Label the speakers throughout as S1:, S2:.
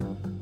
S1: thank you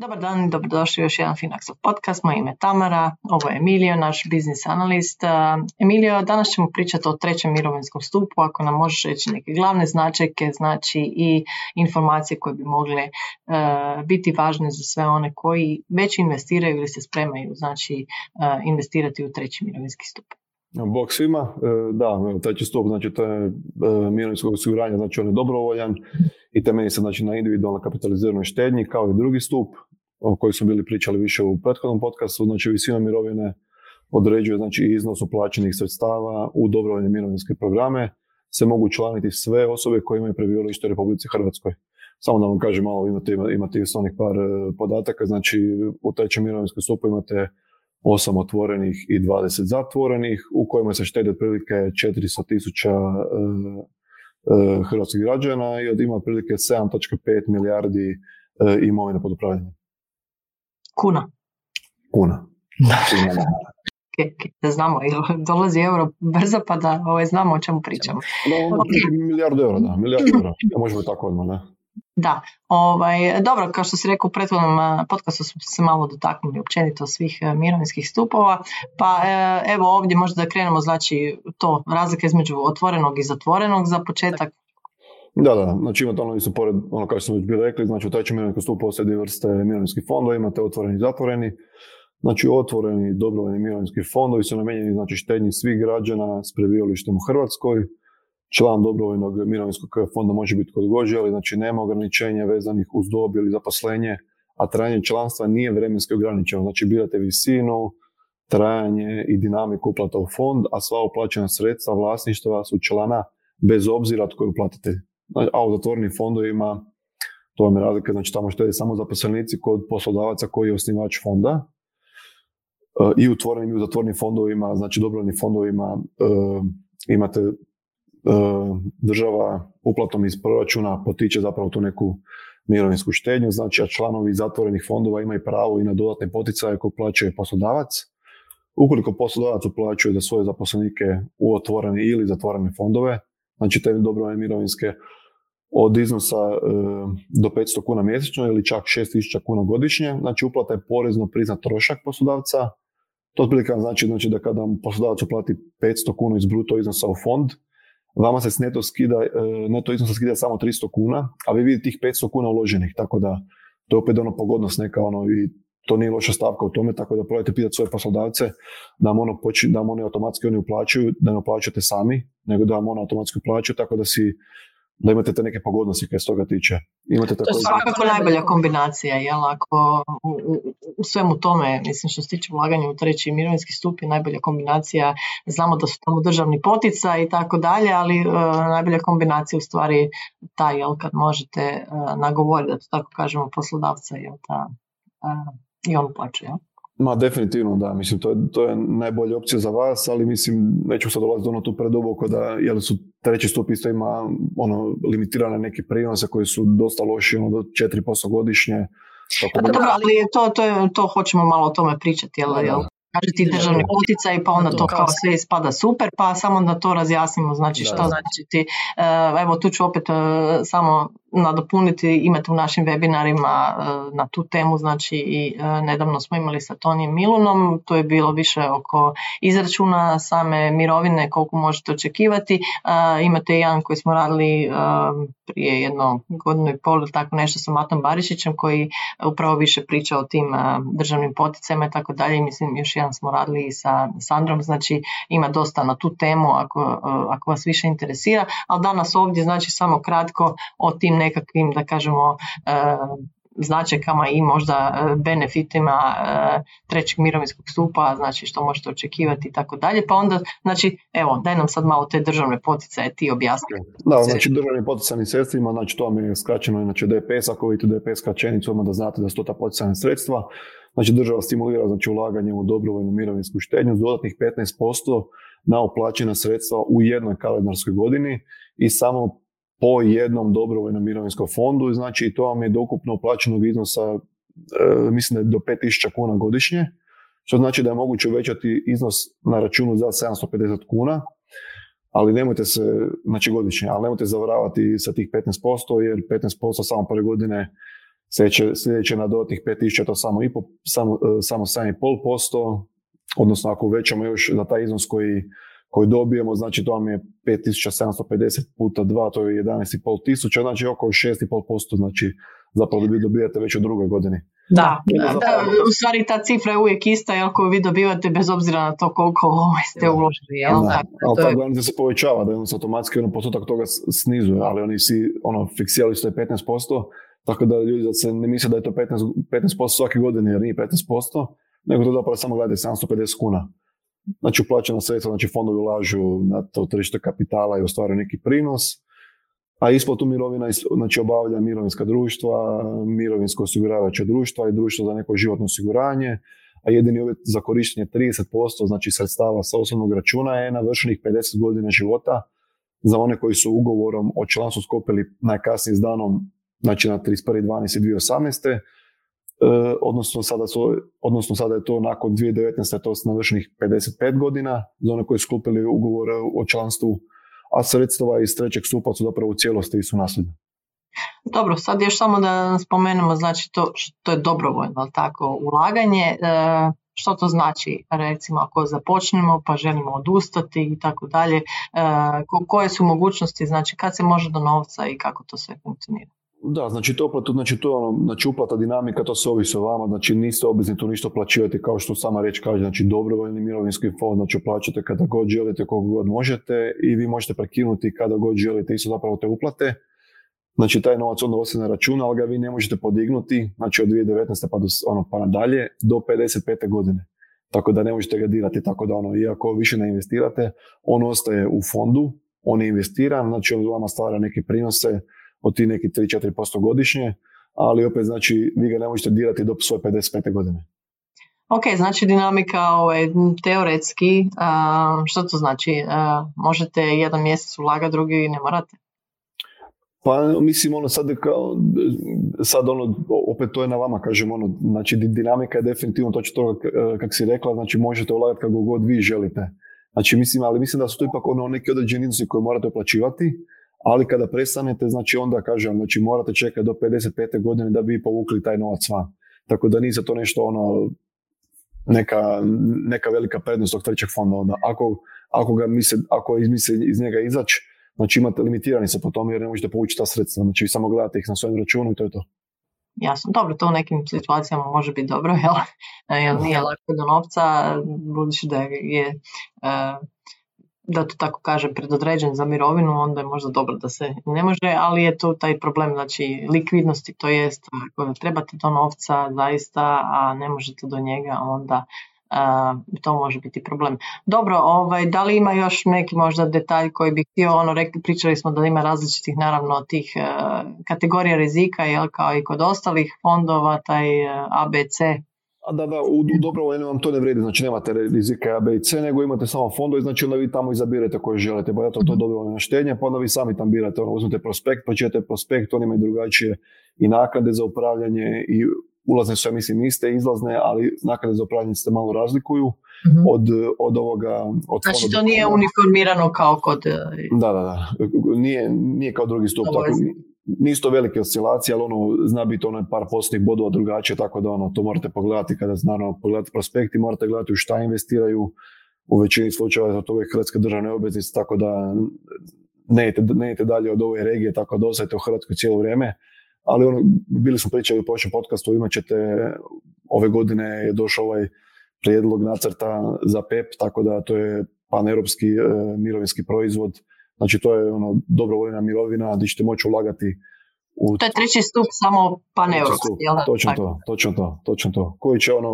S1: Dobar dan i dobrodošli u još jedan Finaxov podcast. Moje ime je Tamara, ovo je Emilio, naš biznis analist. Emilio, danas ćemo pričati o trećem mirovinskom stupu, ako nam možeš reći neke glavne značajke, znači i informacije koje bi mogle e, biti važne za sve one koji već investiraju ili se spremaju znači, uh, investirati u treći mirovinski stup.
S2: Bog svima, e, da, treći stup, znači to je mirovinsko osiguranje, znači on je dobrovoljan i temelji se znači, na individualno kapitaliziranoj štednji kao i drugi stup o kojoj smo bili pričali više u prethodnom podcastu, znači visina mirovine određuje znači iznos uplaćenih sredstava u dobrovoljne mirovinske programe se mogu članiti sve osobe koje imaju prebivalište u Republici Hrvatskoj. Samo da vam kažem malo, imate, imate onih par e, podataka, znači u trećem mirovinskom stupu imate 8 otvorenih i 20 zatvorenih, u kojima se štedi otprilike 400 tisuća e, e, hrvatskih građana i od ima otprilike 7.5 milijardi imovine pod upravljanjem.
S1: Kuna.
S2: Kuna.
S1: da znamo, dolazi euro brzo pa da ovaj, znamo o čemu pričamo.
S2: Da, okay. milijardu eura, da, milijardu eura. možemo tako odmah, ne?
S1: Da, ovaj, dobro, kao što si rekao u prethodnom podcastu smo se malo dotaknuli općenito svih e, mirovinskih stupova, pa e, evo ovdje možda da krenemo, znači to razlike između otvorenog i zatvorenog za početak.
S2: Da, da, znači imate ono su pored, ono kao što smo već bili rekli, znači u trećem mirovinskom stupu postoje dvije vrste mirovinskih fondova, imate otvoreni i zatvoreni. Znači otvoreni dobrovoljni mirovinski fondovi su namijenjeni znači štednji svih građana s prebivalištem u Hrvatskoj. Član dobrovoljnog mirovinskog fonda može biti kod god želi, znači nema ograničenja vezanih uz dob ili zaposlenje, a trajanje članstva nije vremenski ograničeno. Znači birate visinu, trajanje i dinamiku uplata u fond, a sva uplaćena sredstva vlasništva su člana bez obzira tko je uplatitelj a u zatvorenim fondovima to vam je razlika, znači tamo štede samo zaposlenici kod poslodavaca koji je osnivač fonda e, i u otvorenim i u zatvorenim fondovima, znači dobrovoljnim fondovima e, imate e, država uplatom iz proračuna potiče zapravo tu neku mirovinsku štednju, znači a članovi zatvorenih fondova imaju pravo i na dodatne poticaje koje plaćaju poslodavac. Ukoliko poslodavac uplaćuje za svoje zaposlenike u otvorene ili zatvorene fondove, znači te dobrovoljne mirovinske od iznosa e, do 500 kuna mjesečno ili čak 6000 kuna godišnje. Znači uplata je porezno priznat trošak poslodavca. To otprilike znači, znači da kada poslodavac uplati 500 kuna iz bruto iznosa u fond, vama se neto, skida, e, neto iznosa skida samo 300 kuna, a vi vidite tih 500 kuna uloženih, tako da to je opet ono pogodnost neka ono i to nije loša stavka u tome, tako da probajte pitati svoje poslodavce da vam ono, poči, da vam oni automatski oni uplaćuju, da ne uplaćujete sami, nego da vam ono automatski uplaćuju, tako da si da imate te neke pogodnosti koje se toga tiče. Imate
S1: to je svakako najbolja kombinacija, jel? Ako u, u, svemu tome, mislim što se tiče ulaganja u treći mirovinski stup je najbolja kombinacija, znamo da su tamo državni potica i tako dalje, ali uh, najbolja kombinacija u stvari ta, jel, kad možete uh, nagovoriti, da to tako kažemo, poslodavca, jel, ta, uh, i on plaća,
S2: Ma definitivno da, mislim to je, to je najbolja opcija za vas, ali mislim neću sad dolaziti ono tu preduboko da jel su treći stup isto ima ono limitirane neke prinose koji su dosta loši ono do 4% godišnje.
S1: Tako da, ali to, to, je, to hoćemo malo o tome pričati, jel, jel? Kaže ti državni poticaj pa onda to kao sve ispada super pa samo da to razjasnimo znači što znači ti e, evo tu ću opet e, samo nadopuniti imate u našim webinarima e, na tu temu znači i nedavno smo imali sa Tonijem Milunom to je bilo više oko izračuna same mirovine koliko možete očekivati imate jedan koji smo radili prije jedno godinu i pol tako nešto sa Matom Barišićem koji upravo više priča o tim državnim poticajima i tako dalje mislim još jedan smo radili i sa Sandrom, znači ima dosta na tu temu ako, ako vas više interesira, ali danas ovdje znači samo kratko o tim nekakvim da kažemo e, značajkama i možda e, benefitima e, trećeg mirovinskog stupa, znači što možete očekivati i tako dalje. Pa onda, znači, evo, daj nam sad malo te državne poticaje, ti objasni.
S2: Da, znači državni poticajni sredstvima, znači to mi je skraćeno inače DPS, ako vidite DPS skraćenicu, odmah da znate da su to ta poticajna sredstva. Znači država stimulira znači, ulaganje u dobrovoljnu mirovinsku štednju dodatnih 15% na uplaćena sredstva u jednoj kalendarskoj godini i samo po jednom dobrovoljnom mirovinskom fondu, znači to vam je do ukupno uplaćenog iznosa, e, mislim da je do 5000 kuna godišnje, što znači da je moguće uvećati iznos na računu za 750 kuna, ali nemojte se, znači godišnje, ali nemojte zavaravati sa tih 15%, jer 15% samo prve godine sljedeće, sljedeće na dodatnih 5000 to samo, i samo, e, samo 7,5%, odnosno ako uvećamo još za taj iznos koji, koji dobijemo, znači to vam je 5750 puta 2, to je 11,5 tisuća, znači oko 6,5%, znači zapravo vi dobijate već u drugoj godini.
S1: Da, da, u stvari ta cifra je uvijek ista, jel, koju vi dobivate bez obzira na to koliko ovaj, ste uložili. Jel? Da,
S2: ali ta granica se povećava, da se automatski ono postotak toga snizuje, ali oni svi ono, fiksirali su 15%, tako da ljudi da se ne misle da je to 15%, 15% svake godine, jer nije 15%, nego to zapravo samo gledate 750 kuna. Znači uplaćena sredstva, znači fondovi ulažu na to tržište kapitala i ostvaraju neki prinos, a isplatu mirovina znači obavlja mirovinska društva, mirovinsko osiguravajuće društva i društvo za neko životno osiguranje, a jedini uvjet za korištenje 30% znači sredstava sa osobnog računa je navršenih 50 godina života za one koji su ugovorom o članstvu skopili najkasnije s danom znači na 31.12.2018. E, odnosno, sada su, odnosno sada je to nakon 2019. to navršenih 55 godina za one koji su skupili ugovore o članstvu a sredstva iz trećeg stupa su zapravo u cijelosti su nasljedne.
S1: Dobro, sad još samo da spomenemo, znači to, to je dobrovoljno, tako, ulaganje, e, što to znači, recimo ako započnemo pa želimo odustati i tako dalje, e, koje su mogućnosti, znači kad se može do novca i kako to sve funkcionira?
S2: Da, znači to, znači to ono, znači uplata dinamika, to se ovisi o vama, znači niste obvezni tu ništa plaćivati kao što sama reč kaže, znači dobrovoljni mirovinski fond, znači plaćate kada god želite, koliko god možete i vi možete prekinuti kada god želite isto zapravo te uplate. Znači taj novac onda ostaje na račun, ali ga vi ne možete podignuti, znači od 2019. pa, do, ono, pa nadalje, do 55. godine. Tako da ne možete ga dirati, tako da ono, iako više ne investirate, on ostaje u fondu, on je investiran, znači on vama stvara neke prinose, od ti neki 3-4% godišnje, ali opet znači vi ga ne možete dirati do svoje 55. godine.
S1: Ok, znači dinamika ovaj, teoretski, što to znači? možete jedan mjesec ulagati, drugi ne morate?
S2: Pa mislim ono sad kao, sad ono, opet to je na vama kažem ono, znači dinamika je definitivno to to kako si rekla, znači možete ulagati kako god vi želite. Znači mislim, ali mislim da su to ipak ono neki određeni iznosi koje morate uplaćivati, ali kada prestanete, znači onda kažem, znači morate čekati do 55. godine da bi povukli taj novac van. Tako da nije to nešto ono, neka, neka velika prednost tog trećeg fonda. Onda. Ako, ako, ga misle, ako misle iz njega izaći, znači imate limitirani se po tome jer ne možete povući ta sredstva. Znači vi samo gledate ih na svojem računu i to je to.
S1: Jasno, dobro, to u nekim situacijama može biti dobro, jel? jer nije lako do novca, budući da je uh, da to tako kažem, predodređen za mirovinu, onda je možda dobro da se ne može, ali je tu taj problem, znači likvidnosti, to jest ako trebate do novca zaista, a ne možete do njega, onda to može biti problem. Dobro, ovaj, da li ima još neki možda detalj koji bi htio, ono, rekli, pričali smo da ima različitih naravno tih uh, kategorija rizika, jel, kao i kod ostalih fondova, taj uh, ABC
S2: a da, da, u, u dobrovoljno vam to ne vredi, znači nemate rizike A, B i C, nego imate samo fondove, znači onda vi tamo izabirate koje želite, bo ja to, to dobrovoljno štenje, pa onda vi sami tam birate, ono, uzmete prospekt, pročitate prospekt, oni imaju drugačije i naknade za upravljanje i ulazne su, ja mislim, iste, izlazne, ali naknade za upravljanje se malo razlikuju mm od, od ovoga... Od
S1: znači to nije uniformirano kao kod... E,
S2: da, da, da. Nije, nije kao drugi stup. Tako, nisu to velike oscilacije, ali ono, zna biti ono par postnih bodova drugačije, tako da ono, to morate pogledati kada naravno pogledate prospekti, morate gledati u šta investiraju, u većini slučajeva za to uvijek hrvatske državne obveznice, tako da ne idete, ne dalje od ove regije, tako da ostajete u Hrvatskoj cijelo vrijeme. Ali ono, bili smo pričali u prošlom podcastu, imat ćete, ove godine je došao ovaj prijedlog nacrta za PEP, tako da to je paneuropski e, mirovinski proizvod Znači to je ono dobrovoljna mirovina gdje ćete moći ulagati
S1: u... To je treći stup samo paneuropski, jel
S2: Točno to, točno to, točno to. Koji će ono,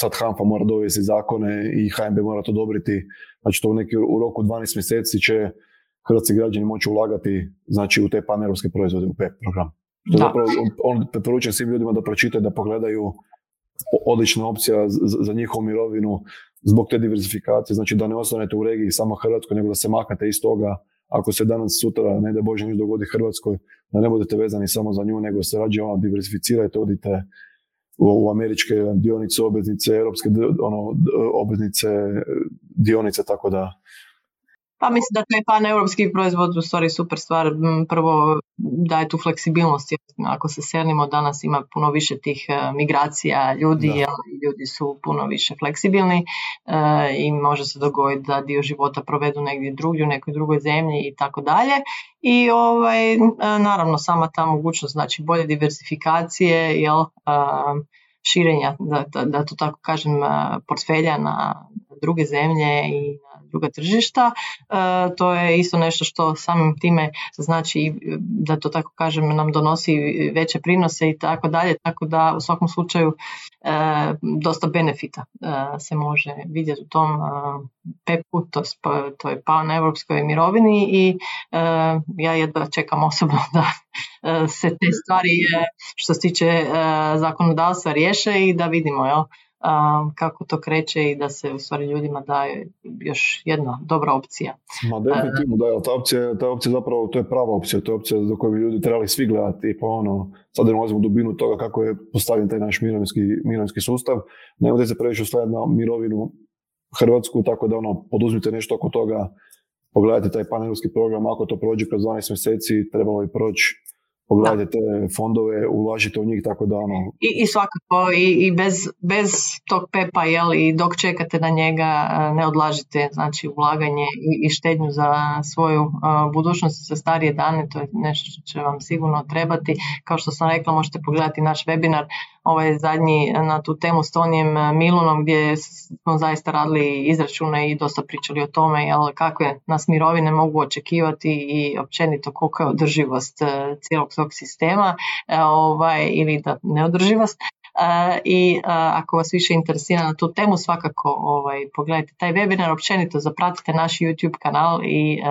S2: sad HANFA mora dovesti zakone i HNB mora to odobriti. Znači to u, neki, u roku 12 mjeseci će hrvatski građani moći ulagati znači, u te paneuropske proizvode, u PEP program. To je zapravo, on preporučujem svim ljudima da pročitaju, da pogledaju odlična opcija za, za njihovu mirovinu zbog te diversifikacije, znači da ne ostanete u regiji samo Hrvatskoj, nego da se maknete iz toga ako se danas sutra, ne da Bože niš dogodi Hrvatskoj, da ne budete vezani samo za nju, nego se rađe ono diversificirajte, odite u američke dionice, obveznice, europske ono, obveznice, dionice, tako da
S1: pa mislim da taj pan-europski proizvod u stvari super stvar. Prvo daje tu fleksibilnost. Ako se selimo, danas ima puno više tih e, migracija ljudi, ljudi su puno više fleksibilni e, i može se dogoditi da dio života provedu negdje drugdje, u nekoj drugoj zemlji i tako dalje. I ovaj, e, naravno sama ta mogućnost znači bolje diversifikacije, jel, širenja, da, da, da to tako kažem, portfelja na druge zemlje i na druga tržišta. E, to je isto nešto što samim time znači da to tako kažem nam donosi veće prinose i tako dalje, tako da u svakom slučaju e, dosta benefita e, se može vidjeti u tom PEP-u, to, je pa na europskoj mirovini i ja jedva čekam osobno da se te stvari što se tiče zakonodavstva riješe i da vidimo jel, kako to kreće i da se u stvari ljudima daje još jedna dobra opcija.
S2: Ma definitivno da, ta opcija, ta opcija zapravo to je prava opcija, to je opcija do koje bi ljudi trebali svi gledati, pa ono, sad ne ulazimo u dubinu toga kako je postavljen taj naš mirovinski, mirovinski sustav, nemojte se previše ustajati na mirovinu Hrvatsku, tako da ono, poduzmite nešto oko toga, pogledajte taj panelski program, ako to prođe kroz 12 mjeseci, trebalo bi proći pogledajte te fondove, ulažite u njih tako da ono...
S1: I, i svakako, i, i bez, bez tog pepa, jel, i dok čekate na njega, e, ne odlažite, znači ulaganje i, i štednju za svoju uh, budućnost za starije dane, to je nešto što će vam sigurno trebati. Kao što sam rekla, možete pogledati naš webinar ovaj zadnji na tu temu s Tonijem Milunom gdje smo zaista radili izračune i dosta pričali o tome jel, kakve nas mirovine mogu očekivati i općenito koliko je održivost e, cijelog tog sistema e, ovaj, ili da neodrživost. E, I ako vas više interesira na tu temu, svakako ovaj, pogledajte taj webinar, općenito zapratite naš YouTube kanal i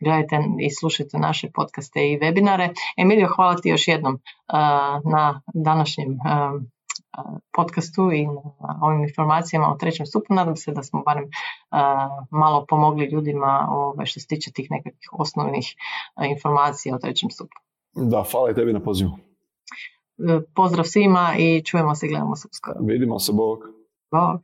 S1: gledajte i slušajte naše podcaste i webinare. Emilio, hvala ti još jednom na današnjem podcastu i na ovim informacijama o trećem stupu. Nadam se da smo barem malo pomogli ljudima ovaj, što se tiče tih nekakvih osnovnih informacija o trećem stupu.
S2: Da, hvala i tebi na pozivu.
S1: Pozdrav svima i čujemo se i gledamo se uskoro.
S2: Vidimo se, Bog.
S1: Bog.